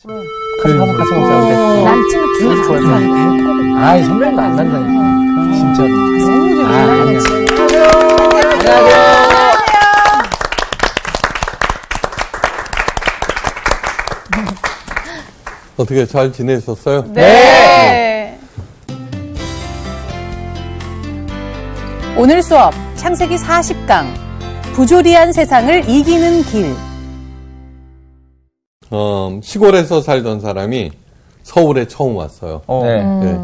같이 가서 같이 먹자. 근데. 남친은 기분 좋아요. 아이, 선배님도 안 난다니까. 진짜. 너무 좋아. 아, 아니야. 어떻게 잘 지내셨어요? 네. 오늘 수업 창세기 40강 부조리한 세상을 이기는 길. 어, 시골에서 살던 사람이 서울에 처음 왔어요. 어. 네. 예.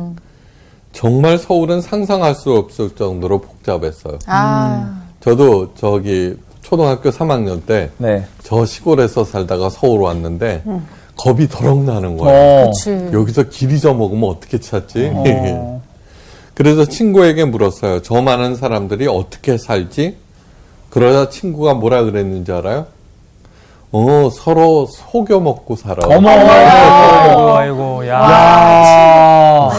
정말 서울은 상상할 수 없을 정도로 복잡했어요. 아. 저도 저기 초등학교 3학년 때저 네. 시골에서 살다가 서울 왔는데 겁이 더럭 나는 거예요. 어. 여기서 길 잊어먹으면 어떻게 찾지? 어. 그래서 친구에게 물었어요. 저 많은 사람들이 어떻게 살지? 그러자 친구가 뭐라 그랬는지 알아요? 어, 서로 속여 먹고 살아. 어머, 아이고, 아이고, 야.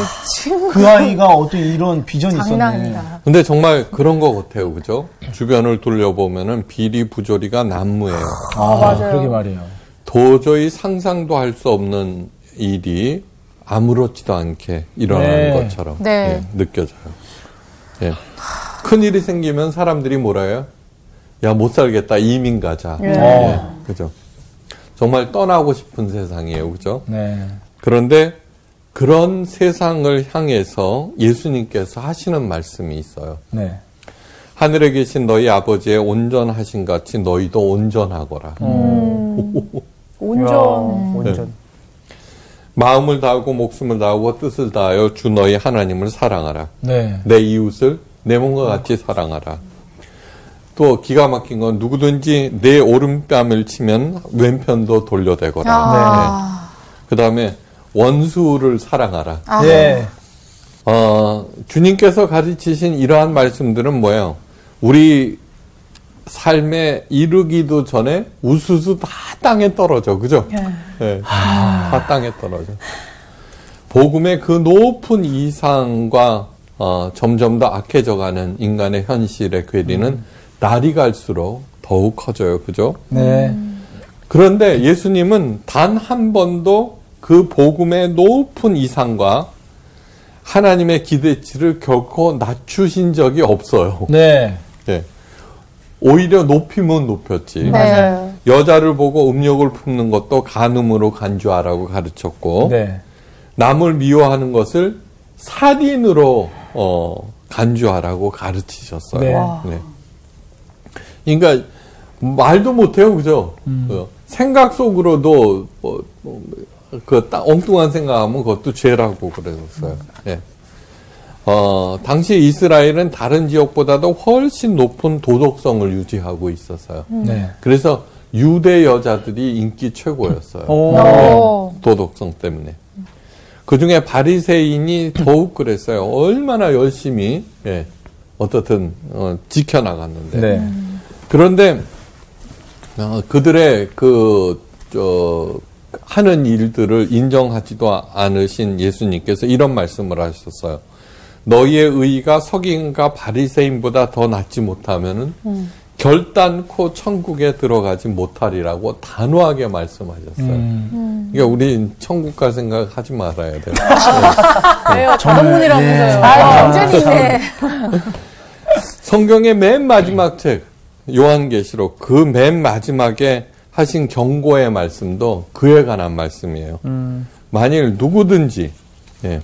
그 아이가 어떤 이런 비전이 있었네. 근데 정말 그런 것 같아요. 그죠? 주변을 돌려보면은 비리 부조리가 난무해요. 아, 맞아요. 그러게 말이에요. 도저히 상상도 할 수 없는 일이 아무렇지도 않게 일어나는 네. 것처럼 네. 예, 느껴져요. 예. 큰 일이 생기면 사람들이 뭐라 해요? 야, 못 살겠다. 이민 가자. 예. 예, 그죠? 정말 떠나고 싶은 세상이에요. 그죠? 네. 그런데 그런 세상을 향해서 예수님께서 하시는 말씀이 있어요. 네. 하늘에 계신 너희 아버지의 온전하신 같이 너희도 온전하거라. 온전. 야, 온전. 마음을 다하고 목숨을 다하고 뜻을 다하여 주 너희 하나님을 사랑하라. 네. 내 이웃을 내 몸과 같이 사랑하라. 또 기가 막힌 건 누구든지 내 오른뺨을 치면 왼편도 돌려대거라. 아. 그 다음에 원수를 사랑하라. 아. 네. 어, 주님께서 가르치신 이러한 말씀들은 뭐예요? 우리 삶에 이르기도 전에 우수수 다 땅에 떨어져. 그죠? 예. 다 땅에 떨어져. 복음의 그 높은 이상과 어, 점점 더 악해져가는 인간의 현실의 괴리는 날이 갈수록 더욱 커져요. 그죠? 네. 그런데 예수님은 단 한 번도 그 복음의 높은 이상과 하나님의 기대치를 결코 낮추신 적이 없어요. 네. 예. 오히려 높이면 높였지. 네. 여자를 보고 음욕을 품는 것도 간음으로 간주하라고 가르쳤고 네. 남을 미워하는 것을 살인으로 어, 간주하라고 가르치셨어요. 네. 와. 네. 그러니까 말도 못해요, 그죠? 어, 생각 속으로도 뭐, 뭐, 그 따- 엉뚱한 생각하면 그것도 죄라고 그랬었어요. 예. 어, 당시 이스라엘은 다른 지역보다도 훨씬 높은 도덕성을 유지하고 있었어요. 네. 그래서 유대 여자들이 인기 최고였어요. 오. 오. 도덕성 때문에. 그 중에 바리새인이 더욱 그랬어요. 얼마나 열심히 예, 어떻든 어, 지켜나갔는데. 네. 그런데 어, 그들의 그 저, 하는 일들을 인정하지도 않으신 예수님께서 이런 말씀을 하셨어요. 너희의 의가 석인과 바리새인보다 더 낫지 못하면은 결단코 천국에 들어가지 못하리라고 단호하게 말씀하셨어요. 음. 그러니까 우리 천국 갈 생각 하지 말아야 돼요. 왜요? 자동문이라면서요. 아, 완전히 네. 성경의 맨 마지막 책 요한계시록 그 맨 마지막에 하신 경고의 말씀도 그에 관한 말씀이에요. 음. 만일 누구든지 예,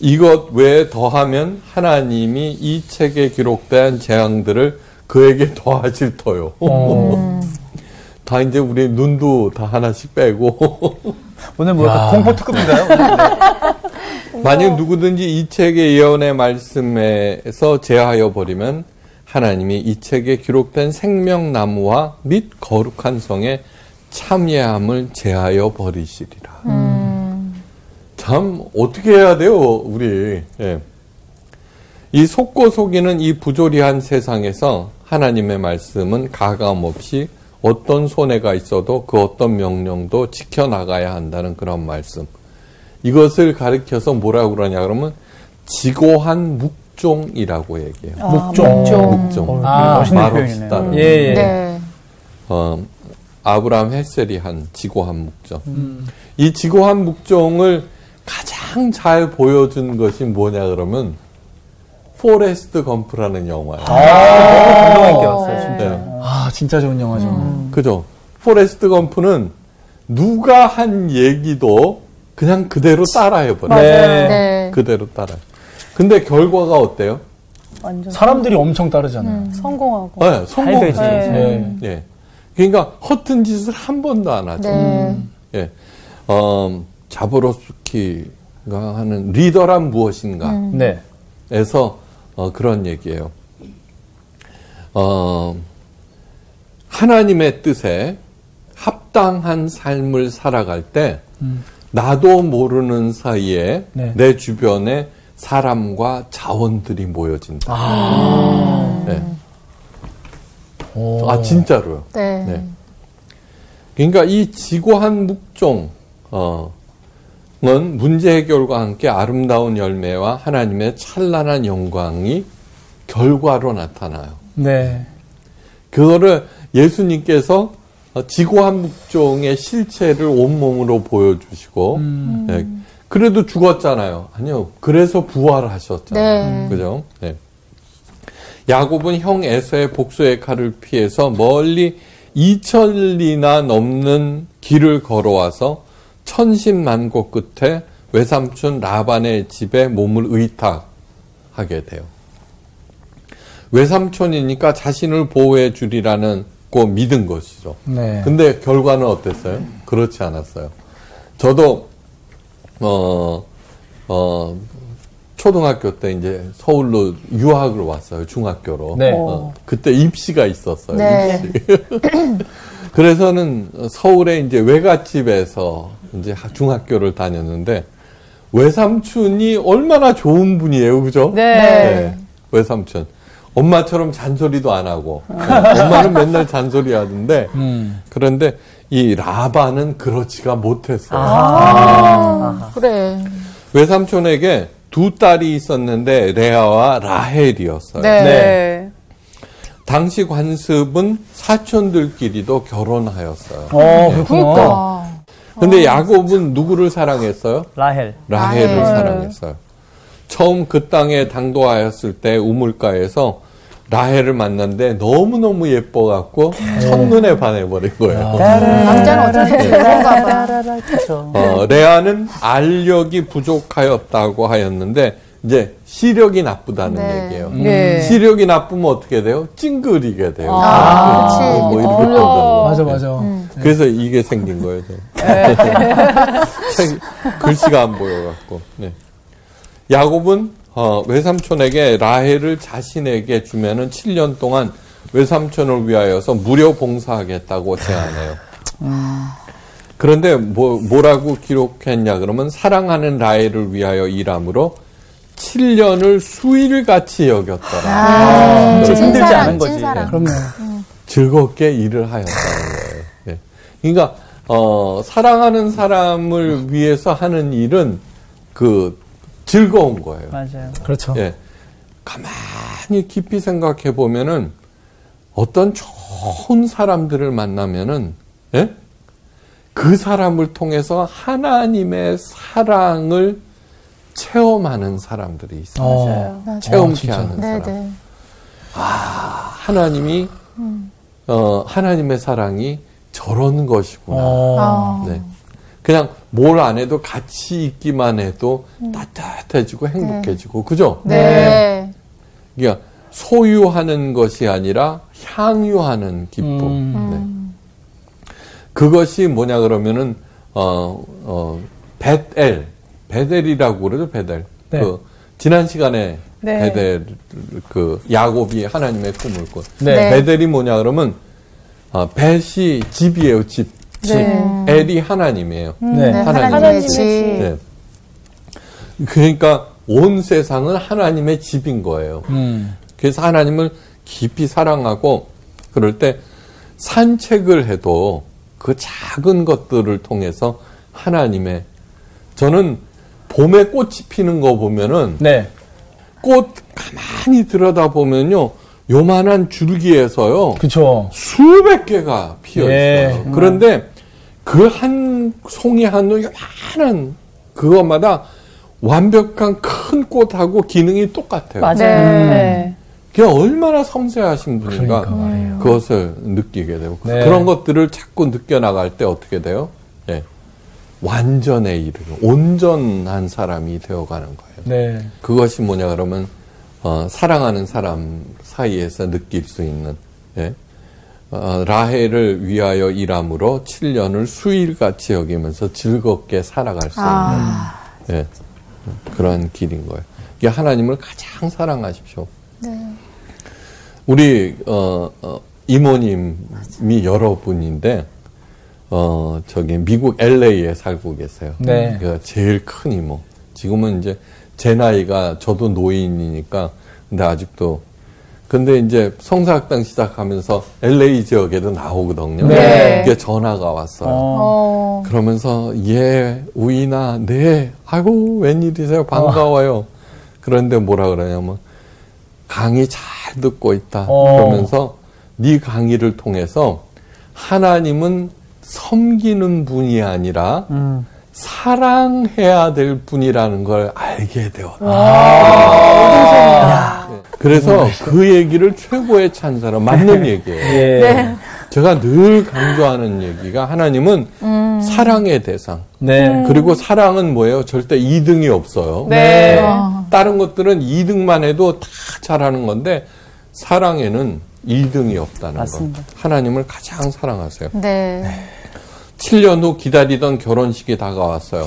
이것 외에 더하면 하나님이 이 책에 기록된 재앙들을 그에게 더하실 터요. 어. 다 이제 우리 눈도 다 하나씩 빼고 오늘 뭐 야. 공포 특급인가요? 만일 누구든지 이 책의 예언의 말씀에서 제하여 버리면 하나님이 이 책에 기록된 생명나무와 및 거룩한 성에 참여함을 제하여 버리시리라. 참 어떻게 해야 돼요, 우리? 예. 이 속고 속이는 이 부조리한 세상에서 하나님의 말씀은 가감 없이 어떤 손해가 있어도 그 어떤 명령도 지켜나가야 한다는 그런 말씀. 이것을 가리켜서 뭐라고 그러냐 그러면 지고한 묵종이라고 얘기해요. 묵종. 묵종. 묵종. 아, 멋있는 말 없이 표현이네요. 예, 예. 네. 어, 아브라함 헤셸이 한 지고한 묵종. 이 지고한 묵종을 가장 잘 보여준 것이 뭐냐 그러면 포레스트 검프라는 영화예요. 감동 있게 봤어요, 진짜. 네. 아, 진짜 좋은 영화죠. 그죠? 포레스트 검프는 누가 한 얘기도 그냥 그대로 따라해버려요. 네. 네. 그대로 따라. 근데 결과가 어때요? 완전 사람들이 엄청 따르잖아요. 성공하고. 네, 성공이죠. 되지. 네. 예. 그러니까 허튼 짓을 한 번도 안 하죠. 네. 예. 어, 자보로스키가 하는 리더란 무엇인가? 네. 에서 어, 그런 얘기예요. 어, 하나님의 뜻에 합당한 삶을 살아갈 때 나도 모르는 사이에 네. 내 주변에 사람과 자원들이 모여진다. 네. 오. 아 진짜로요. 네. 네. 그러니까 이 지고한 묵종 어, 은 문제 해결과 함께 아름다운 열매와 하나님의 찬란한 영광이 결과로 나타나요. 네. 그거를 예수님께서 어, 지고한 묵종의 실체를 온몸으로 보여주시고, 음. 예, 그래도 죽었잖아요. 아니요. 그래서 부활하셨잖아요. 네. 그죠? 네. 야곱은 형 에서의 복수의 칼을 피해서 멀리 2천리나 넘는 길을 걸어와서 천신만고 끝에 외삼촌 라반의 집에 몸을 의탁하게 돼요. 외삼촌이니까 자신을 보호해 주리라는 거 믿은 것이죠. 네. 근데 결과는 어땠어요? 그렇지 않았어요. 저도 어, 어, 초등학교 때 이제 서울로 유학을 왔어요. 중학교로. 네. 어, 그때 입시가 있었어요. 네. 입시. 그래서는 서울에 이제 외갓집에서 이제 하- 중학교를 다녔는데 외삼촌이 얼마나 좋은 분이에요. 그죠? 네. 외삼촌. 엄마처럼 잔소리도 안 하고. 네, 엄마는 맨날 잔소리 하던데 음. 그런데 이 라반은 그렇지가 못했어요. 아, 그래. 외삼촌에게 두 딸이 있었는데 레아와 라헬이었어요. 네. 네. 당시 관습은 사촌들끼리도 결혼하였어요. 어, 그렇구나. 그러니까. 근데 야곱은 누구를 사랑했어요? 라헬. 라헬을 라헬. 사랑했어요. 처음 그 땅에 당도하였을 때 우물가에서 라헬을 만났는데 너무너무 예뻐갖고 첫눈에 반해버린 거예요. 남자는 어떻게 그런가 봐. 그렇죠. 어, 레아는 알력이 부족하였다고 하였는데 이제 시력이 나쁘다는 네. 얘기예요. 네. 시력이 나쁘면 어떻게 돼요? 찡그리게 돼요. 아, 그치. 뭐 이렇게 어울려. 된다고. 맞아, 맞아. 그래서 이게 생긴 거예요. 저. 네. 책, 글씨가 안 보여갖고. 네. 야곱은 어, 외삼촌에게 라헬을 자신에게 주면은 7년 동안 외삼촌을 위하여서 무료 봉사하겠다고 제안해요. 그런데 뭐, 뭐라고 기록했냐 그러면 사랑하는 라헬을 위하여 일함으로 7년을 수일같이 여겼더라. 아, 진짜 힘들지 찐사랑, 않은 거지. 찐사랑. 그럼요. 즐겁게 일을 하였다는 거예요. 네. 그러니까 어, 사랑하는 사람을 위해서 하는 일은 그 즐거운 거예요. 맞아요. 그렇죠. 예. 가만히 깊이 생각해 보면은 어떤 좋은 사람들을 만나면은 예? 그 사람을 통해서 하나님의 사랑을 체험하는 사람들이 있어요. 어. 맞아요. 체험케 진짜. 하는 사람. 네네. 하나님이 어, 하나님의 사랑이 저런 것이구나. 어. 아. 네. 그냥 뭘 안 해도 같이 있기만 해도 따뜻해지고 행복해지고 그죠? 네. 그러니까 소유하는 것이 아니라 향유하는 기쁨. 음. 네. 그것이 뭐냐 그러면은 어, 어, 베델, 베델이라고 그러죠, 베델. 네. 그 지난 시간에 네. 베델 그 야곱이 하나님의 꿈을 꾼. 네. 네. 베델이 뭐냐 그러면 어, 벳이 집이에요, 집. 집. 네. 엘이 하나님이에요. 네. 네. 하나님의 하나님의 집. 집. 네. 그러니까 온 세상은 하나님의 집인 거예요. 음. 그래서 하나님을 깊이 사랑하고 그럴 때 산책을 해도 그 작은 것들을 통해서 하나님의 저는 봄에 꽃이 피는 거 보면은 네. 꽃 가만히 들여다 보면요 요만한 줄기에서요 그쵸. 수백 개가 피어 예, 있어요. 정말. 그런데 그 한 송이 한우 요만한 그것마다 완벽한 큰 꽃하고 기능이 똑같아요. 맞아요. 네. 네. 그게 얼마나 섬세하신 분인가 그러니까 말이에요. 그것을 느끼게 되고 네. 그런 것들을 자꾸 느껴나갈 때 어떻게 돼요? 예. 완전에 이르는 온전한 사람이 되어가는 거예요. 네. 그것이 뭐냐 그러면 어, 사랑하는 사람 사이에서 느낄 수 있는 예? 어, 라헬을 위하여 일함으로 7년을 수일같이 여기면서 즐겁게 살아갈 수 있는 아, 예, 그런 길인 거예요. 이게 하나님을 가장 사랑하십시오. 네. 우리 어, 어, 이모님이 여러분인데 어 저기 미국 LA에 살고 계세요. 네. 그 제일 큰 이모. 지금은 이제 제 나이가 저도 노인이니까 근데 아직도 근데 이제 성사학당 시작하면서 LA 지역에도 나오거든요. 네. 그게 전화가 왔어요. 어. 어, 그러면서 예 우이나 네 아이고 웬일이세요 반가워요 그런데 뭐라 그러냐면 강의 잘 듣고 있다 어. 그러면서 네 강의를 통해서 하나님은 섬기는 분이 아니라 음. 사랑해야 될 분이라는 걸 알게 되었다. 예. 그래서 그 얘기를 최고의 찬사로 맞는 얘기예요. 예. 제가 늘 강조하는 얘기가 하나님은 사랑의 대상. 네. 그리고 사랑은 뭐예요? 절대 2등이 없어요. 네. 어, 다른 것들은 2등만 해도 다 잘하는 건데 사랑에는 2등이 없다는 맞습니다. 거. 하나님을 가장 사랑하세요. 네. 7년 후 기다리던 결혼식이 다가왔어요.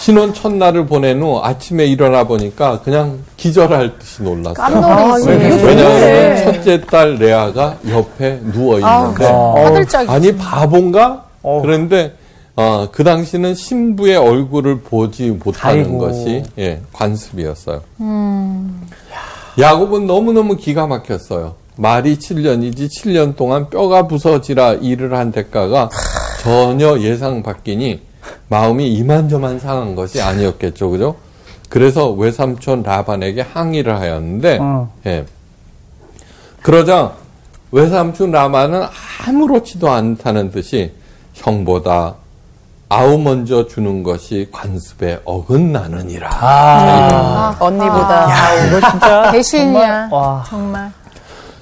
신혼 첫날을 보낸 후 아침에 일어나 보니까 그냥 기절할 듯이 놀랐어요. 깜놀이지. 아, 왜냐하면 네. 첫째 딸 레아가 옆에 누워 있는데 어. 화들짝이. 아니 바본가? 어. 그런데 어, 그 당시는 신부의 얼굴을 보지 못하는 아이고. 것이 예, 관습이었어요. 야곱은 너무너무 기가 막혔어요. 말이 7년이지 7년 동안 뼈가 부서지라 일을 한 대가가 전혀 예상 밖이니 마음이 이만저만 상한 것이 아니었겠죠. 그죠? 그래서 외삼촌 라반에게 항의를 하였는데 어. 예. 그러자 외삼촌 라반은 아무렇지도 않다는 듯이 형보다 아우 먼저 주는 것이 관습에 어긋나느니라. 아. 언니보다. 야, 이거 진짜. 배신이야. 정말, 와. 정말.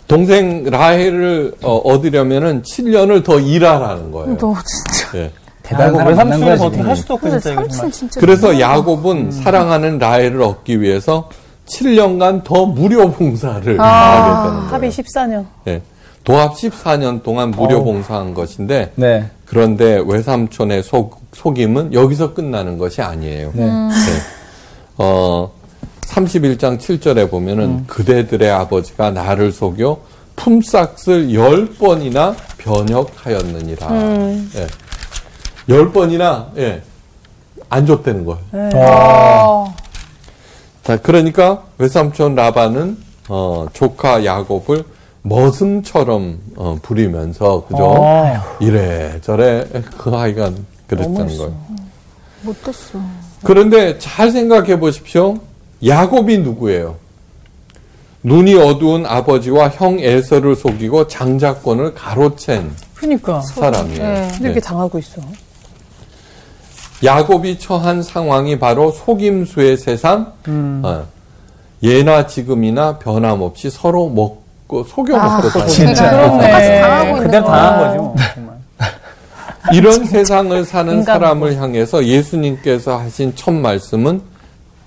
동생 라헬을 어, 얻으려면은 7년을 더 일하라는 거예요. 너 진짜. 예. 대단한 사람 만난 거야. 할 수도 없고, 진짜 이거 삼촌 정말. 진짜. 그래서 야곱은 사랑하는 라헬을 얻기 위해서 7년간 더 무료 봉사를 하게 되는 거예요. 합의 14년. 예. 도합 14년 동안 무료. 봉사한 것인데 네. 그런데 외삼촌의 속, 속임은 여기서 끝나는 것이 아니에요. 네. 네. 어, 31장 7절에 보면은 그대들의 아버지가 나를 속여 품삯을 열 번이나 변역하였느니라. 예. 열 번이나, 예. 안 줬다는 거예요. 어, 자, 그러니까 외삼촌 라반은, 어, 조카 야곱을 머슴처럼, 어, 부리면서, 그죠? 어. 이래 저래 그 아이가 그랬다는 거예요. 못됐어. 그런데 잘 생각해 보십시오. 야곱이 누구예요? 눈이 어두운 아버지와 형 에서를 속이고 장자권을 가로챈 그니까. 사람이에요. 네. 근데 이렇게 당하고 있어. 야곱이 처한 상황이 바로 속임수의 세상, 음. 어, 예나 지금이나 변함없이 서로 먹고 속여 아, 먹고 사는 진짜. 그렇네. 똑같이 당하고 있는 그대로. 당한 거지, 뭐. 정말. 이런 세상을 사는 사람을 향해서 예수님께서 하신 첫 말씀은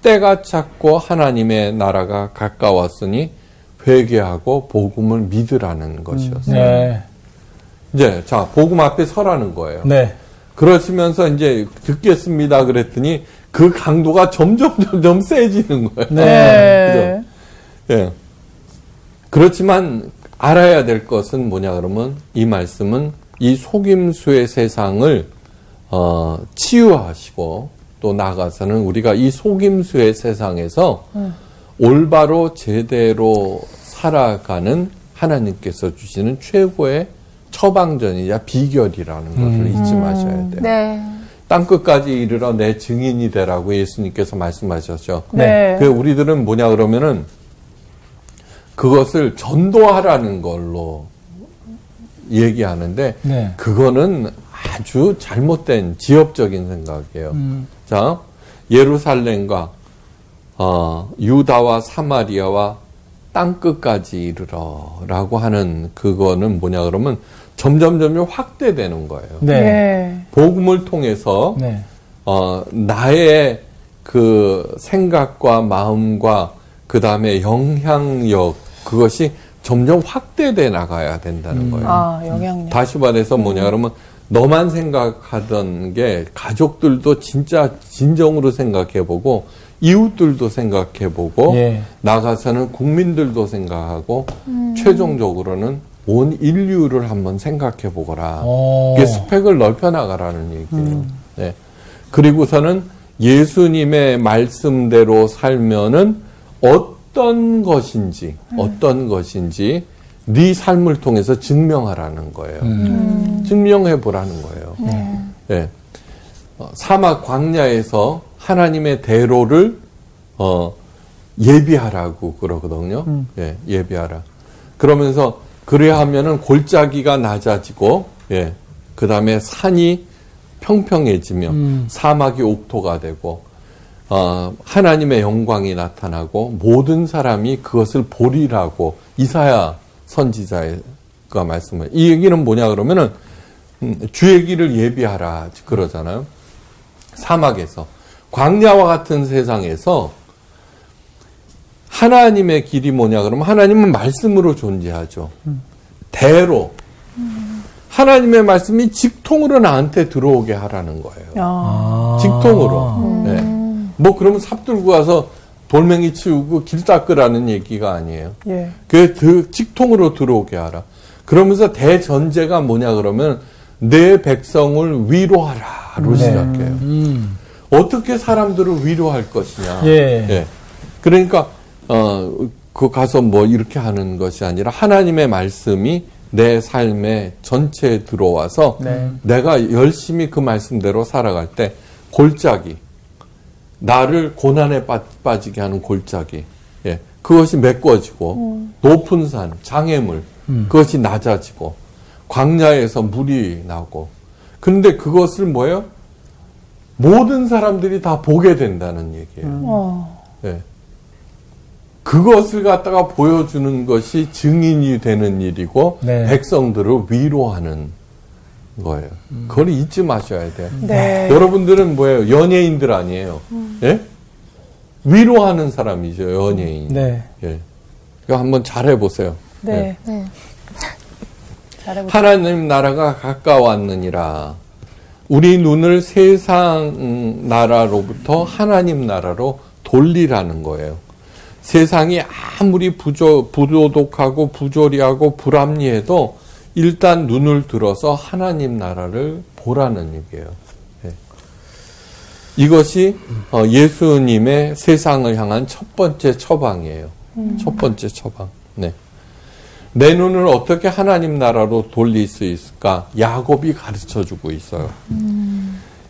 때가 찼고 하나님의 나라가 가까웠으니 회개하고 복음을 믿으라는 것이었어요. 네. 이제 자 복음 앞에 서라는 거예요. 네. 그러시면서 이제 듣겠습니다 그랬더니 그 강도가 점점 점점 세지는 거예요. 네. 그죠? 예. 그렇지만 알아야 될 것은 뭐냐 그러면 이 말씀은 이 속임수의 세상을 어, 치유하시고 또 나아가서는 우리가 이 속임수의 세상에서 올바로 제대로 살아가는 하나님께서 주시는 최고의 처방전이자 비결이라는 것을 잊지 마셔야 돼요. 네. 땅 끝까지 이르러 내 증인이 되라고 예수님께서 말씀하셨죠. 네. 그 우리들은 뭐냐 그러면은 그것을 전도하라는 걸로 얘기하는데 네. 그거는 아주 잘못된 지엽적인 생각이에요. 음. 자, 예루살렘과 어, 유다와 사마리아와 땅 끝까지 이르러 라고 하는 그거는 뭐냐 그러면 점점 점점 확대되는 거예요. 네. 네. 복음을 통해서 네. 어, 나의 그 생각과 마음과 그 다음에 영향력 그것이 점점 확대돼 나가야 된다는 거예요. 아, 영향력. 다시 말해서 뭐냐 그러면 너만 생각하던 게 가족들도 진짜 진정으로 생각해보고 이웃들도 생각해보고 예. 나가서는 국민들도 생각하고 최종적으로는 온 인류를 한번 생각해보거라. 어. 이게 스펙을 넓혀 나가라는 얘기예요. 네. 그리고서는 예수님의 말씀대로 살면은 어떤 것인지 어떤 것인지 네 삶을 통해서 증명하라는 거예요. 음. 증명해 보라는 거예요. 네. 예. 어, 사막 광야에서 하나님의 대로를 어, 예비하라고 그러거든요. 음. 예, 예비하라. 그러면서 그래야 하면은 골짜기가 낮아지고, 예, 그 다음에 산이 평평해지며 음. 사막이 옥토가 되고, 어, 하나님의 영광이 나타나고 모든 사람이 그것을 보리라고 이사야 선지자가 말씀을 이 얘기는 뭐냐 그러면은 음, 주의 길을 예비하라 그러잖아요. 사막에서 광야와 같은 세상에서 하나님의 길이 뭐냐 그러면 하나님은 말씀으로 존재하죠. 대로 하나님의 말씀이 직통으로 나한테 들어오게 하라는 거예요. 아. 아. 직통으로. 네. 뭐 그러면 삽 들고 와서 돌멩이 치우고 길 닦으라는 얘기가 아니에요. 예. 그, 그 직통으로 들어오게 하라. 그러면서 대전제가 뭐냐 그러면 내 백성을 위로하라로 네. 시작해요. 음. 어떻게 사람들을 위로할 것이냐. 예. 그러니까 어, 그 가서 뭐 이렇게 하는 것이 아니라 하나님의 말씀이 내 삶의 전체에 들어와서 네. 내가 열심히 그 말씀대로 살아갈 때 골짜기 나를 고난에 빠, 빠지게 하는 골짜기 예 그것이 메꿔지고 높은 산 장애물 음. 그것이 낮아지고 광야에서 물이 나고 근데 그것을 뭐예요 모든 사람들이 다 보게 된다는 얘기예요. 어. 예. 그것을 갖다가 보여주는 것이 증인이 되는 일이고 네. 백성들을 위로하는 거예요. 그걸 잊지 마셔야 돼요. 네. 여러분들은 뭐예요? 연예인들 아니에요. 예? 위로하는 사람이죠, 연예인. 네. 예. 이거 한번 잘 해 보세요. 네. 네. 잘해보자. 하나님 나라가 가까웠느니라. 우리 눈을 세상 나라로부터 하나님 나라로 돌리라는 거예요. 세상이 아무리 부조, 부도덕하고 부조리하고 불합리해도 일단 눈을 들어서 하나님 나라를 보라는 얘기예요. 예. 이것이 어, 예수님의 세상을 향한 첫 번째 처방이에요. 첫 번째 처방. 네. 내 눈을 어떻게 하나님 나라로 돌릴 수 있을까? 야곱이 가르쳐 주고 있어요.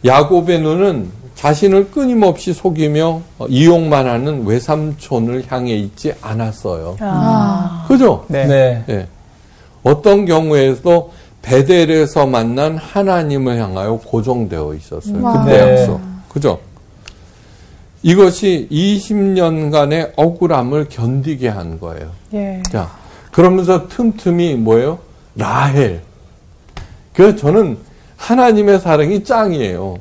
야곱의 눈은 자신을 끊임없이 속이며 어, 이용만 하는 외삼촌을 향해 있지 않았어요. 아. 그죠? 네. 네. 예. 어떤 경우에도 베델에서 만난 하나님을 향하여 고정되어 있었어요. 와. 그때 네. 약속. 그죠? 이것이 20년간의 억울함을 견디게 한 거예요. 예. 자, 그러면서 틈틈이 뭐예요? 라헬. 그 저는 하나님의 사랑이 짱이에요.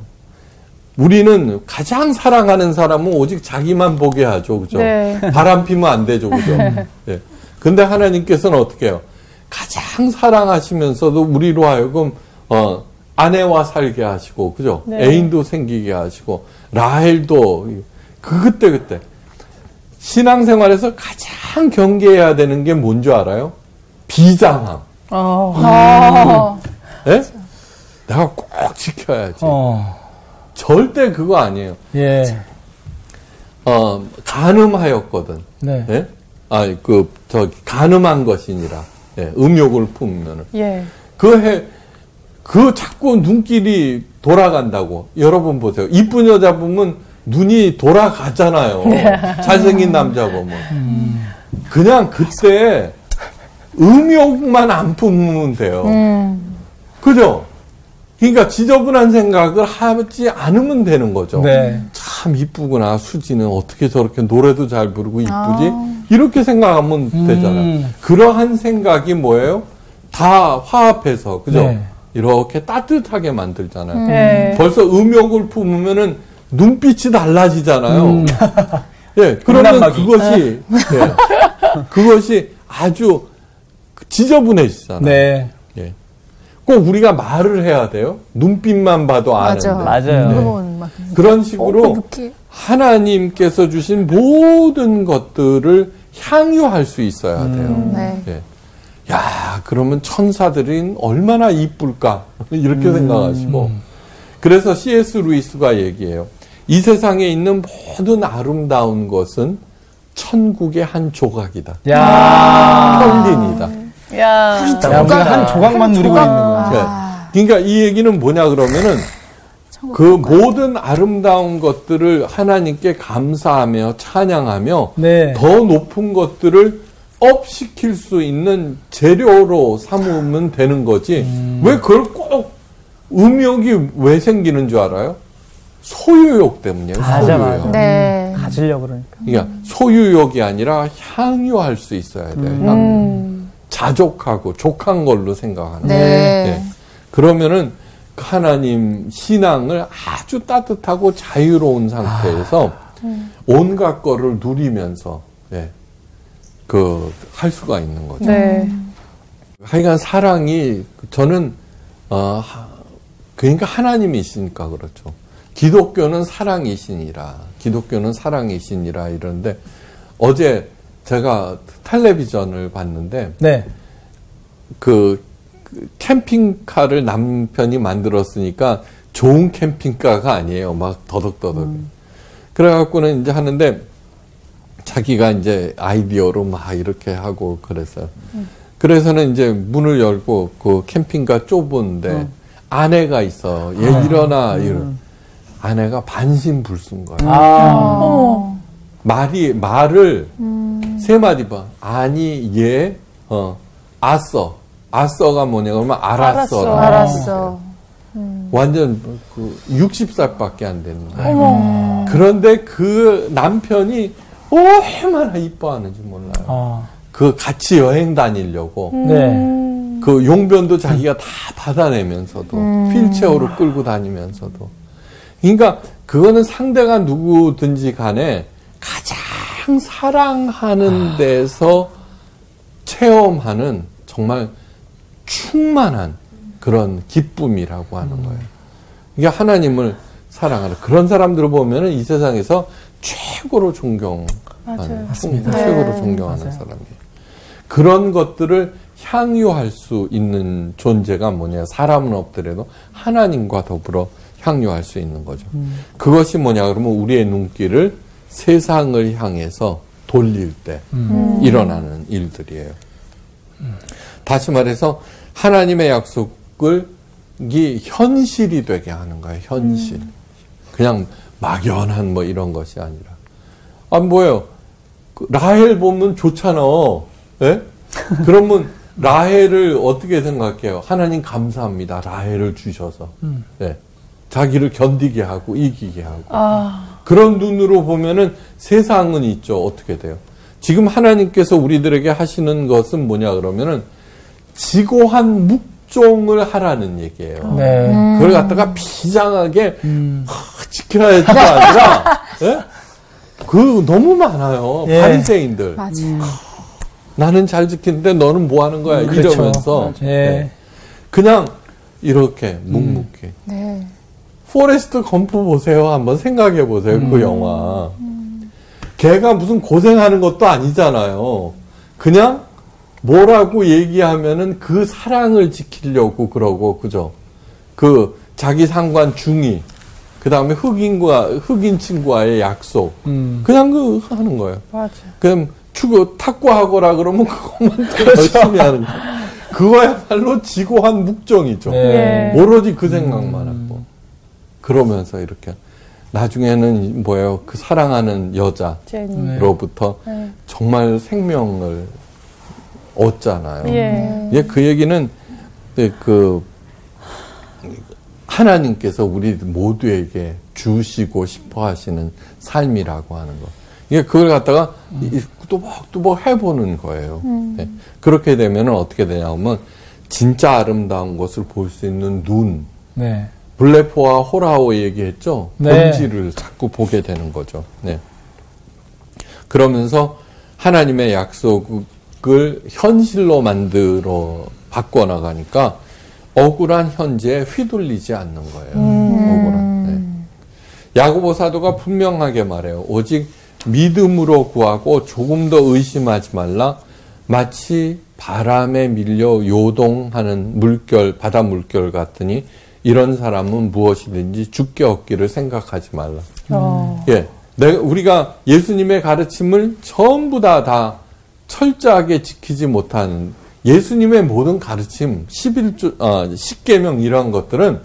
우리는 가장 사랑하는 사람은 오직 자기만 보게 하죠. 그죠? 네. 바람 피면 안 되죠. 그죠? 예. 근데 하나님께서는 어떻게 해요? 가장 사랑하시면서도 우리로 하여금 어, 아내와 살게 하시고 그죠? 네. 애인도 생기게 하시고 라헬도 그 그때 그때 신앙생활에서 가장 경계해야 되는 게 뭔지 알아요? 비장함. 어. 아. 예? 내가 꼭 지켜야지. 어. 절대 그거 아니에요. 예. 어, 가늠하였거든. 네. 예? 아, 그, 저, 가늠한 것이니라. 예, 음욕을 품으면은. 예. 그 해, 그 자꾸 눈길이 돌아간다고. 여러분 보세요. 이쁜 여자 보면 눈이 돌아가잖아요. 잘생긴 남자 보면. 그냥 그때 음욕만 안 품으면 돼요. 음. 그죠? 그러니까 지저분한 생각을 하지 않으면 되는 거죠. 네. 참 이쁘구나 수지는 어떻게 저렇게 노래도 잘 부르고 이쁘지 아. 이렇게 생각하면 음. 되잖아요. 그러한 생각이 뭐예요? 다 화합해서 그죠? 네. 이렇게 따뜻하게 만들잖아요. 네. 벌써 음욕을 품으면은 눈빛이 달라지잖아요. 음. 예, 그러면 음란마귀. 그것이 예, 그것이 아주 지저분해지잖아요. 네. 예. 꼭 우리가 말을 해야 돼요. 눈빛만 봐도 아는데. 맞아. 맞아요. 네. 그런 식으로 어, 하나님께서 주신 모든 것들을 향유할 수 있어야 돼요. 음. 네. 예. 야, 그러면 천사들은 얼마나 이쁠까? 이렇게 음. 생각하시고. 그래서 C.S. 루이스가 얘기해요. 이 세상에 있는 모든 아름다운 것은 천국의 한 조각이다. 야. 헐린이다. 야. 야, 우리가 한 조각만 누리고 조각. 있는 거야. 아. 그러니까 이 얘기는 뭐냐 그러면은 그 모든 아름다운 것들을 하나님께 감사하며 찬양하며 네. 더 높은 것들을 up 시킬 수 있는 재료로 삼으면 되는 거지. 왜 그걸 꼭 음욕이 왜 생기는 줄 알아요? 소유욕 때문이에요. 맞아, 소유욕. 맞아. 네. 가지려고 그러니까. 그러니까 소유욕이 아니라 향유할 수 있어야 돼요. 향유. 음. 자족하고 족한 걸로 생각하는. 네. 예. 그러면은 하나님 신앙을 아주 따뜻하고 자유로운 상태에서 온갖 거를 누리면서 예. 그할 수가 있는 거죠. 네. 하여간 사랑이 저는 어 하- 그러니까 하나님이시니까 그렇죠. 기독교는 사랑이시니라. 기독교는 사랑이시니라 이러는데 어제 제가 텔레비전을 봤는데 네. 그, 그 캠핑카를 남편이 만들었으니까 좋은 캠핑카가 아니에요. 막 더덕더덕. 그래갖고는 이제 하는데 자기가 이제 아이디어로 막 이렇게 하고 그랬어요. 그래서는 이제 문을 열고 그 캠핑카 좁은데 아내가 있어. 얘 일어나. 이런. 아내가 반신불수인 거야. 아. 어머. 말이 말을 세 마디 봐. 아니 얘 어, 아싸. 아싸가 뭐냐 그러면 알았어. 알았어. 완전 그 60살밖에 안 되는 거야. 어머. 그런데 그 남편이 얼마나 이뻐하는지 몰라요. 아. 그 같이 여행 다니려고 네. 그 용변도 자기가 다 받아내면서도 휠체어로 끌고 다니면서도 그러니까 그거는 상대가 누구든지 간에 가장 사랑하는 데서 체험하는 정말 충만한 그런 기쁨이라고 하는 거예요. 이게 하나님을 사랑하는 그런 사람들을 보면은 이 세상에서 최고로 존경하는 맞아요. 맞습니다. 음, 네. 최고로 존경하는 맞아요. 사람이에요. 그런 것들을 향유할 수 있는 존재가 뭐냐? 사람은 없더라도 하나님과 더불어 향유할 수 있는 거죠. 그것이 뭐냐? 그러면 우리의 눈길을 세상을 향해서 돌릴 때 음. 일어나는 일들이에요. 다시 말해서 하나님의 약속을 이 현실이 되게 하는 거예요. 현실. 그냥 막연한 뭐 이런 것이 아니라. 아 뭐예요? 그 라헬 보면 좋잖아. 예? 그러면 라헬을 어떻게 생각해요? 하나님 감사합니다. 라헬을 주셔서. 예. 자기를 견디게 하고 이기게 하고. 아. 그런 눈으로 보면은 세상은 있죠. 어떻게 돼요? 지금 하나님께서 우리들에게 하시는 것은 뭐냐 그러면은 지고한 묵종을 하라는 얘기예요. 네. 그걸 갖다가 비장하게 음. 하, 지켜야지가 아니라 예? 그 너무 많아요. 예. 바리새인들. 맞아. 나는 잘 지키는데 너는 뭐 하는 거야? 그렇죠. 이러면서 예. 예. 그냥 이렇게 묵묵히. 네. 포레스트 검프 보세요. 한번 생각해 보세요. 그 음. 영화. 걔가 무슨 고생하는 것도 아니잖아요. 그냥 뭐라고 얘기하면은 그 사랑을 지키려고 그러고, 그죠? 그 자기 상관 중이, 그 다음에 흑인과, 흑인 친구와의 약속. 음. 그냥 그 하는 거예요. 맞아. 그럼 축구 탁구하거라 그러면 그것만 더 열심히 하는 거예요. 그거야말로 지고한 묵정이죠. 네. 예. 오로지 그 생각만 하고 그러면서 이렇게 나중에는 뭐예요 그 사랑하는. 여자로부터 네. 정말 생명을 얻잖아요. 예. 예, 그 얘기는 네, 그 하나님께서 우리 모두에게 주시고 싶어 하시는 삶이라고 하는 거. 이게 그걸 갖다가 이- 뚜벅뚜벅 해보는 거예요. 네. 그렇게 되면 어떻게 되냐면 진짜 아름다운 것을 볼 수 있는 눈. 네. 블레포와 호라오 얘기했죠. 네. 본질을 자꾸 보게 되는 거죠. 네. 그러면서 하나님의 약속을 현실로 만들어 바꿔 나가니까 억울한 현재에 휘둘리지 않는 거예요. 억울한. 네. 야고보 사도가 분명하게 말해요. 오직 믿음으로 구하고 조금 더 의심하지 말라. 마치 바람에 밀려 요동하는 물결, 바다 물결 같으니 이런 사람은 무엇이든지 죽게 얻기를 생각하지 말라. 어. 예. 내가, 우리가 예수님의 가르침을 전부 다, 다 철저하게 지키지 못하는 예수님의 모든 가르침, 11조, 아, 10계명 이런 것들은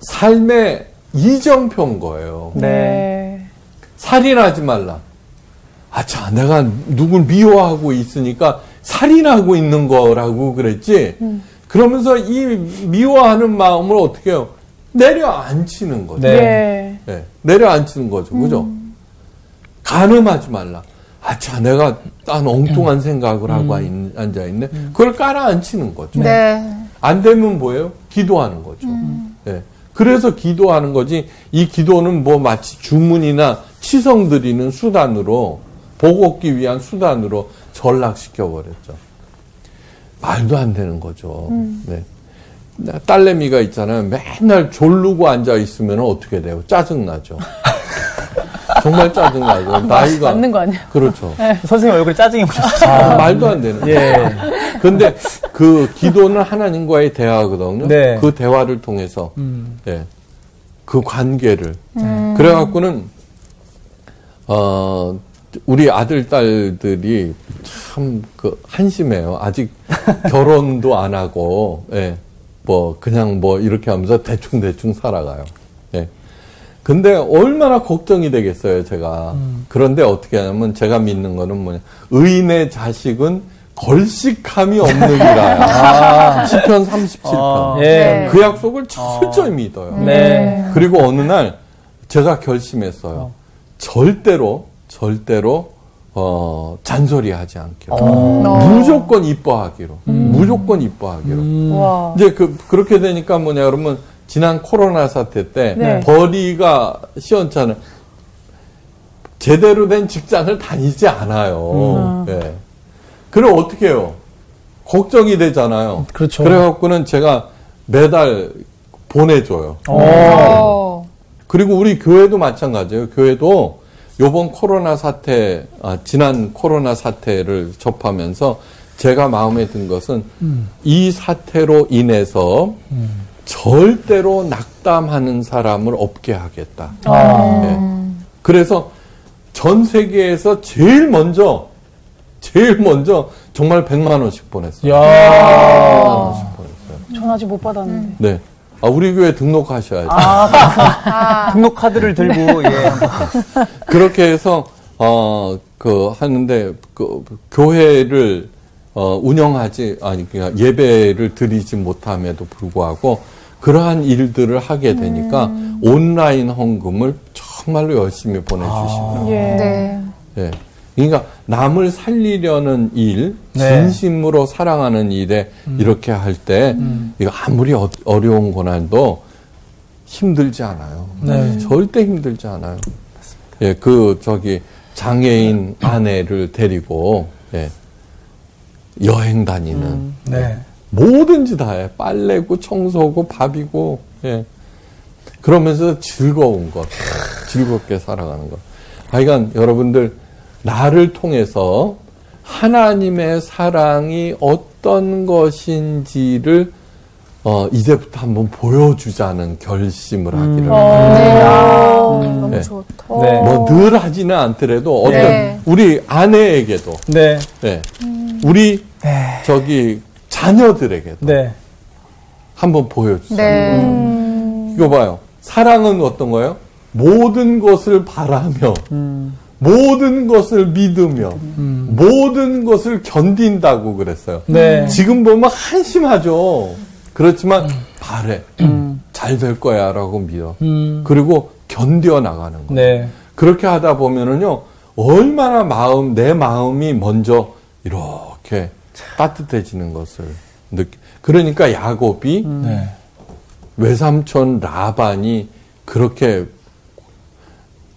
삶의 이정표인 거예요. 네. 살인하지 말라. 아, 자, 내가 누굴 미워하고 있으니까 살인하고 있는 거라고 그랬지. 그러면서 이 미워하는 마음을 어떻게 해요? 내려앉히는 거죠. 네. 예. 네, 내려앉히는 거죠. 그죠? 가늠하지 말라. 아, 자, 내가 딴 엉뚱한 생각을 하고 앉아있네. 그걸 깔아앉히는 거죠. 네. 안 되면 뭐예요? 기도하는 거죠. 예. 그래서 기도하는 거지, 이 기도는 뭐 마치 주문이나 치성 드리는 수단으로, 복 얻기 위한 수단으로 전락시켜버렸죠. 말도 안 되는 거죠. 네. 나 딸내미가 있잖아요. 맨날 졸르고 앉아 있으면 어떻게 돼요? 짜증나죠. 정말 짜증나죠. 나이가. 맞는 거 아니야? 그렇죠. 선생님 얼굴에 짜증이 보셨어요. 아, 말도 안 되는. 예. 근데 그 기도는 하나님과의 대화거든요. 네. 그 대화를 통해서 음. 예. 그 관계를 그래갖고는 어 우리 아들 딸들이 참 그 한심해요. 아직 결혼도 안 하고 예. 뭐 그냥 뭐 이렇게 하면서 대충 대충 살아가요. 예. 근데 얼마나 걱정이 되겠어요, 제가. 그런데 어떻게 하냐면 제가 믿는 거는 뭐냐. 의인의 자식은 걸식함이 없느니라. 시편 37편. 아, 네. 예. 그 약속을 철저히 믿어요. 네. 그리고 어느 날 제가 결심했어요. 절대로, 절대로, 어, 잔소리하지 않기로. 어. 무조건 이뻐하기로. 무조건 이뻐하기로. 음. 와. 이제 그, 그렇게 되니까 뭐냐, 그러면 지난 코로나 사태 때 네. 벌이가 시원찮은 제대로 된 직장을 다니지 않아요. 예. 그럼 어떻게 해요? 걱정이 되잖아요. 그렇죠. 그래갖고는 제가 매달 보내줘요. 어. 어. 그리고 우리 교회도 마찬가지예요. 교회도 요번 코로나 사태, 아, 지난 코로나 사태를 접하면서 제가 마음에 든 것은 이 사태로 인해서 절대로 낙담하는 사람을 없게 하겠다. 아. 예. 그래서 전 세계에서 제일 먼저, 제일 먼저 정말 100만 원씩 보냈어요. 100만 야. 원씩 보냈어요. 전 아직 못 받았는데. 네. 아, 우리 교회 등록하셔야죠. 등록 카드를 들고 예. 그렇게 해서 어 그 하는데 그 교회를 어 운영하지 아니 그냥 예배를 드리지 못함에도 불구하고 그러한 일들을 하게 되니까 온라인 헌금을 정말로 열심히 보내주시고 예. 네. 예. 그러니까 남을 살리려는 일, 네. 진심으로 사랑하는 일에 이렇게 할때 이거 아무리 어, 어려운 고난도 힘들지 않아요. 네. 절대 힘들지 않아요. 예, 그 저기 장애인 아내를 데리고 예, 여행 다니는 네. 뭐든지 다 해. 빨래고 청소고 밥이고 예. 그러면서 즐거운 것, 즐겁게 살아가는 것. 하여간 여러분들 나를 통해서 하나님의 사랑이 어떤 것인지를 어, 이제부터 한번 보여주자는 결심을 하기를. 네. 아, 너무 네. 좋다. 네. 뭐늘 하지는 않더라도 어떤 네. 우리 아내에게도, 네. 네. 우리 저기 자녀들에게도 네. 한번 보여주자. 네. 음. 이거 봐요. 사랑은 어떤 거예요? 모든 것을 바라며 음. 모든 것을 믿으며 음. 모든 것을 견딘다고 그랬어요. 네. 지금 보면 한심하죠. 그렇지만 바래. 잘 될 거야 라고 믿어. 음. 그리고 견뎌 나가는 거예요. 네. 그렇게 하다 보면은요, 얼마나 마음, 내 마음이 먼저 이렇게 따뜻해지는 것을 느끼, 그러니까 야곱이 네. 외삼촌 라반이 그렇게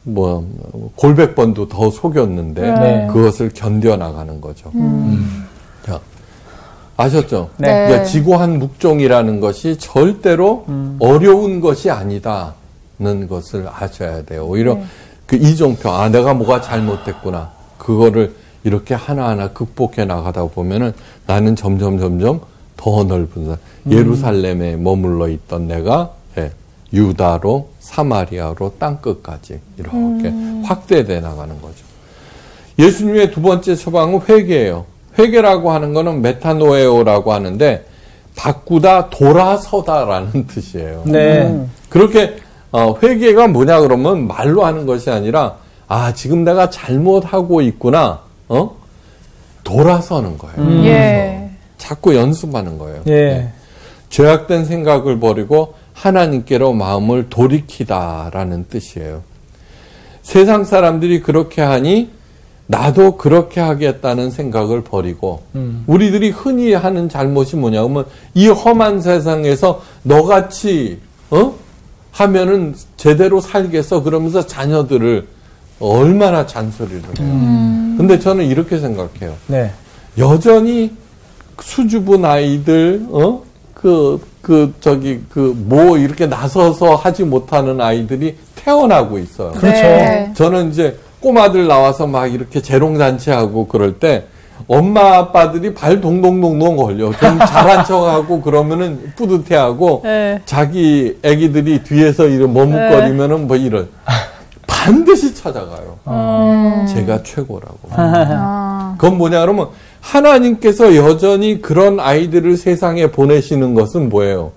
뭐 골백 번도 더 속였는데 네. 그것을 견뎌 나가는 거죠. 자, 아셨죠? 네. 그러니까 지고한 묵종이라는 것이 절대로 어려운 것이 아니다는 것을 아셔야 돼요. 오히려 그 이종표, 아, 내가 뭐가 잘못됐구나. 그거를 이렇게 하나하나 극복해 나가다 보면은 나는 점점 점점 더 넓은 사 예루살렘에 머물러 있던 내가 예, 유다로 사마리아로 땅 끝까지 이렇게 확대돼 나가는 거죠. 예수님의 두 번째 처방은 회개예요. 회개라고 하는 거는 메타노에오라고 하는데 바꾸다 돌아서다라는 뜻이에요. 네. 그렇게 어, 회개가 뭐냐 그러면 말로 하는 것이 아니라 아 지금 내가 잘못하고 있구나. 어? 돌아서는 거예요. 음. 예. 자꾸 연습하는 거예요. 예. 네. 죄악된 생각을 버리고 하나님께로 마음을 돌이키다라는 뜻이에요. 세상 사람들이 그렇게 하니 나도 그렇게 하겠다는 생각을 버리고 음. 우리들이 흔히 하는 잘못이 뭐냐 하면 이 험한 세상에서 너같이 어 하면은 제대로 살겠어 그러면서 자녀들을 얼마나 잔소리를 해요. 근데 저는 이렇게 생각해요. 네. 여전히 수주분 아이들, 어? 그, 그, 저기, 그, 뭐, 이렇게 나서서 하지 못하는 아이들이 태어나고 있어요. 그렇죠. 네. 저는 이제 꼬마들 나와서 막 이렇게 재롱잔치하고 그럴 때 엄마 아빠들이 발 동동동동 걸려. 좀 잘한 척하고 그러면은 뿌듯해하고 네. 자기 애기들이 뒤에서 이런 머뭇거리면은 뭐 이런. 반드시 찾아가요. 제가 최고라고. 아. 그건 뭐냐 그러면 하나님께서 여전히 그런 아이들을 세상에 보내시는 것은 뭐예요?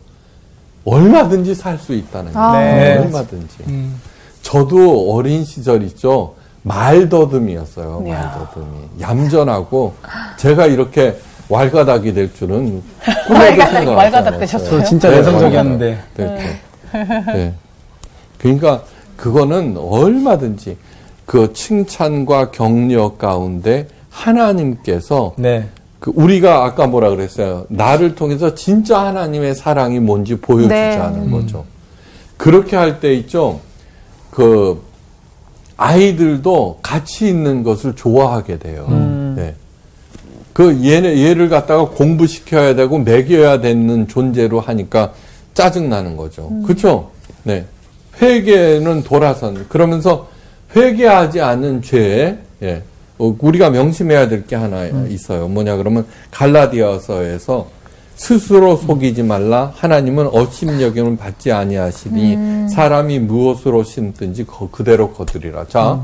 얼마든지 살 수 있다는 거예요. 아. 네. 얼마든지. 음. 저도 어린 시절 있죠. 말더듬이었어요. 이야. 말더듬이. 얌전하고 제가 이렇게 왈가닥이 될 줄은 꿈에도 왈가닥, 생각 왈가닥 되셨어요? 저 진짜 네, 내성적이었는데. 네. 네. 그러니까 그거는 얼마든지 그 칭찬과 격려 가운데 하나님께서 네. 그 우리가 아까 뭐라 그랬어요? 나를 통해서 진짜 하나님의 사랑이 뭔지 보여주자는 네. 거죠. 그렇게 할 때 있죠. 그 아이들도 같이 있는 것을 좋아하게 돼요. 음. 네. 그 얘네 얘를 갖다가 공부시켜야 되고 먹여야 되는 존재로 하니까 짜증 나는 거죠. 그렇죠? 네. 회개는 돌아선 그러면서 회개하지 않은 죄에 예. 어, 우리가 명심해야 될 게 하나 있어요. 뭐냐 그러면 갈라디아서에서 스스로 속이지 말라 하나님은 어심여김을 받지 아니하시니 사람이 무엇으로 심든지 거- 그대로 거두리라. 자,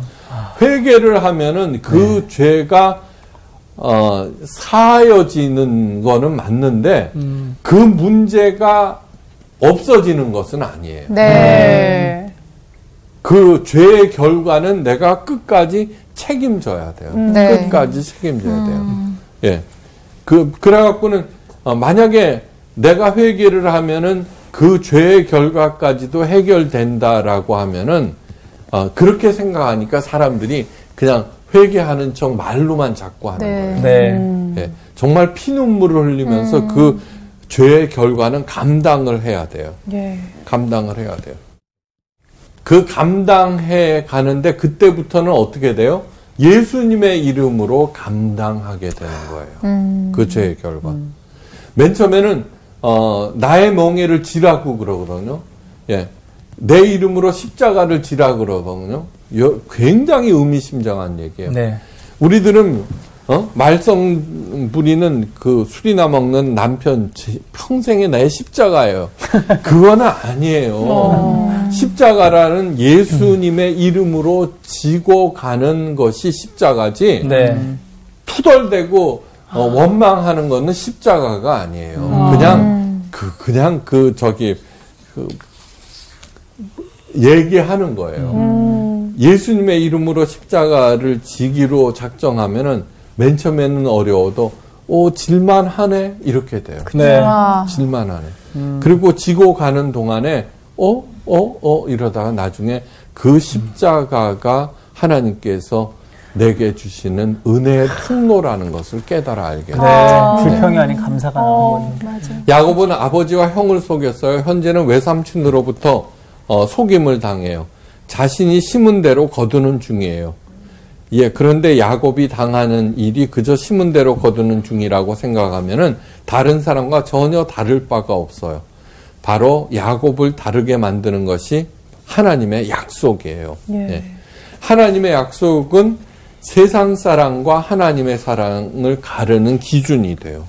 회개를 하면은 그 죄가 어, 사여지는 거는 맞는데 음. 그 문제가 없어지는 것은 아니에요. 네. 그 죄의 결과는 내가 끝까지 책임져야 돼요. 네. 끝까지 책임져야 돼요. 예. 그, 그래갖고는, 어, 만약에 내가 회개를 하면은 그 죄의 결과까지도 해결된다라고 하면은, 어, 그렇게 생각하니까 사람들이 그냥 회개하는 척 말로만 자꾸 하는 네. 거예요. 네. 예. 정말 피눈물을 흘리면서 그 죄의 결과는 감당을 해야 돼요. 예. 감당을 해야 돼요. 그 감당해 가는데 그때부터는 어떻게 돼요? 예수님의 이름으로 감당하게 되는 거예요. 음. 그 죄의 결과. 맨 처음에는 어, 나의 멍에를 지라고 그러거든요. 예. 내 이름으로 십자가를 지라 그러거든요. 여- 굉장히 의미심장한 얘기예요. 네. 우리들은 어? 말썽 부리는 그 술이나 먹는 남편 지- 평생의 내 십자가예요. 그거는 아니에요. 십자가라는 예수님의 이름으로 지고 가는 것이 십자가지. 네. 투덜대고 어, 원망하는 거는 십자가가 아니에요. 그냥 그 그냥 그 저기 그 얘기하는 거예요. 예수님의 이름으로 십자가를 지기로 작정하면은 맨 처음에는 어려워도 오 질만 하네 이렇게 돼요. 네. 아, 질만 하네. 그리고 지고 가는 동안에 어? 어? 어? 이러다가 나중에 그 십자가가 하나님께서 내게 주시는 은혜의 통로라는 것을 깨달아 알게 돼요. 네. 불평이 아닌 감사가 어, 나는 거죠. 야곱은 아버지와 형을 속였어요. 현재는 외삼촌으로부터 어, 속임을 당해요. 자신이 심은 대로 거두는 중이에요. 예, 그런데 야곱이 당하는 일이 그저 심은 대로 거두는 중이라고 생각하면은 다른 사람과 전혀 다를 바가 없어요. 바로 야곱을 다르게 만드는 것이 하나님의 약속이에요. 예. 하나님의 약속은 세상 사랑과 하나님의 사랑을 가르는 기준이 돼요.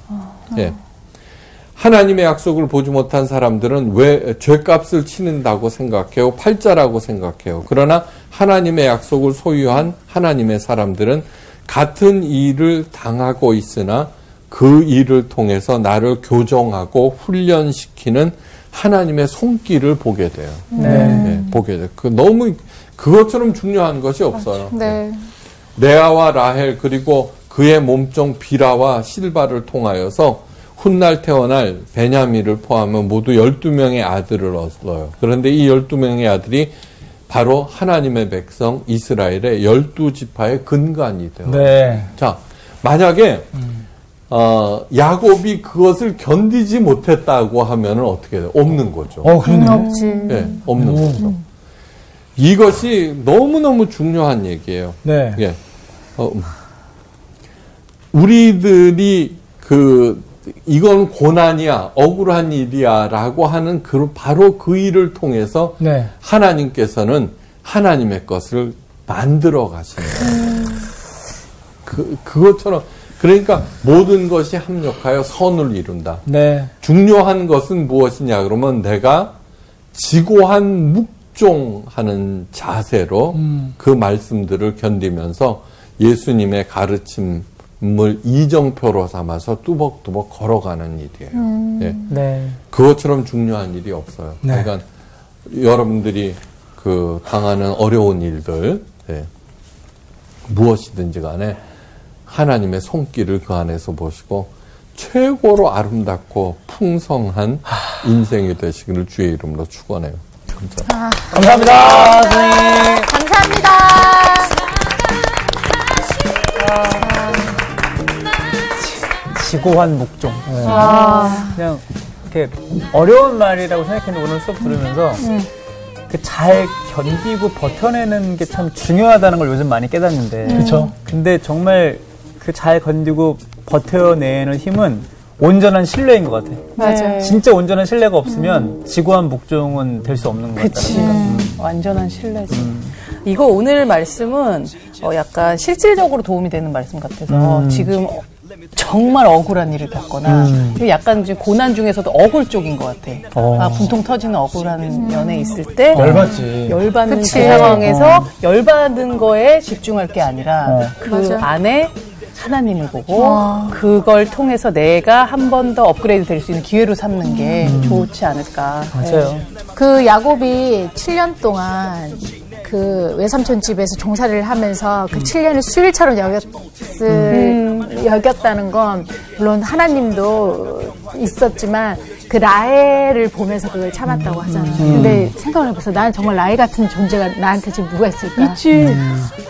예. 하나님의 약속을 보지 못한 사람들은 왜 죄값을 치는다고 생각해요? 팔자라고 생각해요. 그러나 하나님의 약속을 소유한 하나님의 사람들은 같은 일을 당하고 있으나 그 일을 통해서 나를 교정하고 훈련시키는 하나님의 손길을 보게 돼요. 네. 네, 보게 돼요. 그 너무 그것처럼 중요한 것이 없어요. 네. 레아와 라헬 그리고 그의 몸종 비라와 실바를 통하여서 훗날 태어날 베냐민을 포함한 모두 12명의 아들을 얻어요. 그런데 이 12명의 아들이 바로 하나님의 백성 이스라엘의 12지파의 근간이 돼요. 네. 자, 만약에 어, 야곱이 그것을 견디지 못했다고 하면은 어떻게 돼요? 없는 거죠. 어, 그러네. 없지. 예, 없는 거죠. 이것이 너무너무 중요한 얘기예요. 네. 예. 어, 음. 우리들이 그 이건 고난이야, 억울한 일이야라고 하는 그 바로 그 일을 통해서 네. 하나님께서는 하나님의 것을 만들어 가시는. 그 그것처럼 그러니까 모든 것이 합력하여 선을 이룬다. 네. 중요한 것은 무엇이냐 그러면 내가 지고한 묵종하는 자세로 음. 그 말씀들을 견디면서 예수님의 가르침 을 이정표로 삼아서 뚜벅뚜벅 걸어가는 일이에요. 예. 네. 그것처럼 중요한 일이 없어요. 네. 그러니까 여러분들이 그 당하는 어려운 일들 예. 무엇이든지 간에 하나님의 손길을 그 안에서 보시고 최고로 아름답고 풍성한 인생이 되시기를 주의 이름으로 축원해요. 진짜. 감사합니다, 선생님. 감사합니다. 지고한 목종. 네. 아, 그냥 이렇게 어려운 말이라고 생각했는데 오늘 수업 들으면서 그잘 견디고 버텨내는 게 참 중요하다는 걸 요즘 많이 깨닫는데. 그쵸. 근데 정말 그 잘 견디고 버텨내는 힘은 온전한 신뢰인 것 같아. 맞아. 네. 진짜 온전한 신뢰가 없으면 지고한 목종은 될 수 없는 것 같다. 그치. 음. 완전한 신뢰지. 이거 오늘 말씀은 어, 약간 실질적으로 도움이 되는 말씀 같아서 음. 지금 어, 정말 억울한 일을 겪거나 그리고 약간 지금 고난 중에서도 억울 쪽인 것 같아. 어. 아, 분통 터지는 억울한 연애 있을 때 열받지. 열받는 그 그치. 상황에서 열받은 거에 집중할 게 아니라 어. 그 맞아. 안에 하나님을 보고 와. 그걸 통해서 내가 한 번 더 업그레이드 될 수 있는 기회로 삼는 게 좋지 않을까. 맞아요. 그 야곱이 7년 동안 그 외삼촌 집에서 종살이를 하면서 그 7년을 수일처럼 여겼을, 여겼다는 건 물론 하나님도 있었지만 그 라헬을 보면서 그걸 참았다고 하잖아. 근데 생각을 해보세요. 나는 정말 라헬 같은 존재가 나한테 지금 누가 있을까? 있지.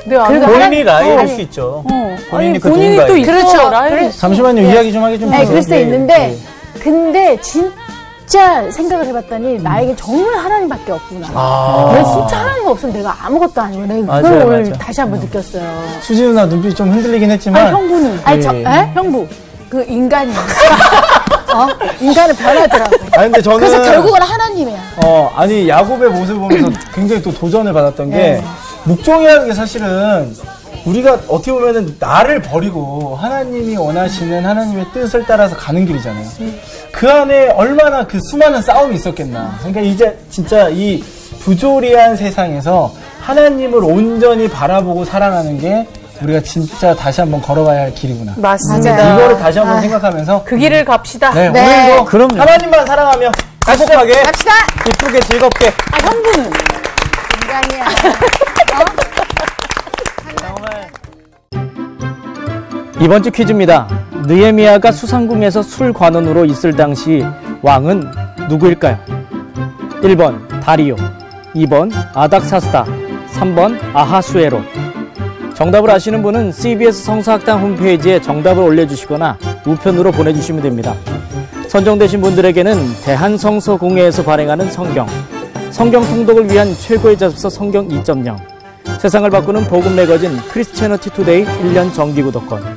그래도 아는 본인이 라이일 아니, 수 있죠. 어. 본인이 아니, 그 본인이 또. 있어. 그렇죠. 그래- 잠시만요. 이야기 좀 하기 좀 네, 수도 예, 있는데, 근데 진 짜 생각을 해봤더니 나에게 정말 하나님밖에 없구나. 아. 내가 진짜 하나님 없으면 내가 아무것도 아니고 내가 그걸 오늘 맞아요. 다시 한번 느꼈어요. 수지 누나 눈빛이 좀 흔들리긴 했지만. 아니 형부는 아니 저 예. 에? 형부 그 인간이 어 인간은 변하더라고. 아니 근데 저는 그래서 결국은 하나님이야. 어 아니 야곱의 모습을 보면서 굉장히 또 도전을 받았던 게 네. 묵종이라는 게 사실은 우리가 어떻게 보면은 나를 버리고 하나님이 원하시는 하나님의 뜻을 따라서 가는 길이잖아요. 그 안에 얼마나 그 수많은 싸움이 있었겠나. 그러니까 이제 진짜 이 부조리한 세상에서 하나님을 온전히 바라보고 살아가는 게 우리가 진짜 다시 한번 걸어가야 할 길이구나. 맞습니다. 맞아요. 이거를 다시 한번 아. 생각하면서 그 길을 갑시다. 네, 네. 오늘도 그럼요. 하나님만 사랑하며 행복하게 갑시다. 기쁘게 즐겁게 아 형부는 인간이야. 이번 주 퀴즈입니다. 느헤미야가 수상궁에서 술관원으로 있을 당시 왕은 누구일까요? 1번 다리오, 2번 아닥사스다, 3번 아하수에로. 정답을 아시는 분은 CBS 성서학당 홈페이지에 정답을 올려주시거나 우편으로 보내주시면 됩니다. 선정되신 분들에게는 대한성서공회에서 발행하는 성경, 성경 통독을 위한 최고의 잡서 성경 2.0, 세상을 바꾸는 복음 매거진 Christianity Today 1년 정기 구독권,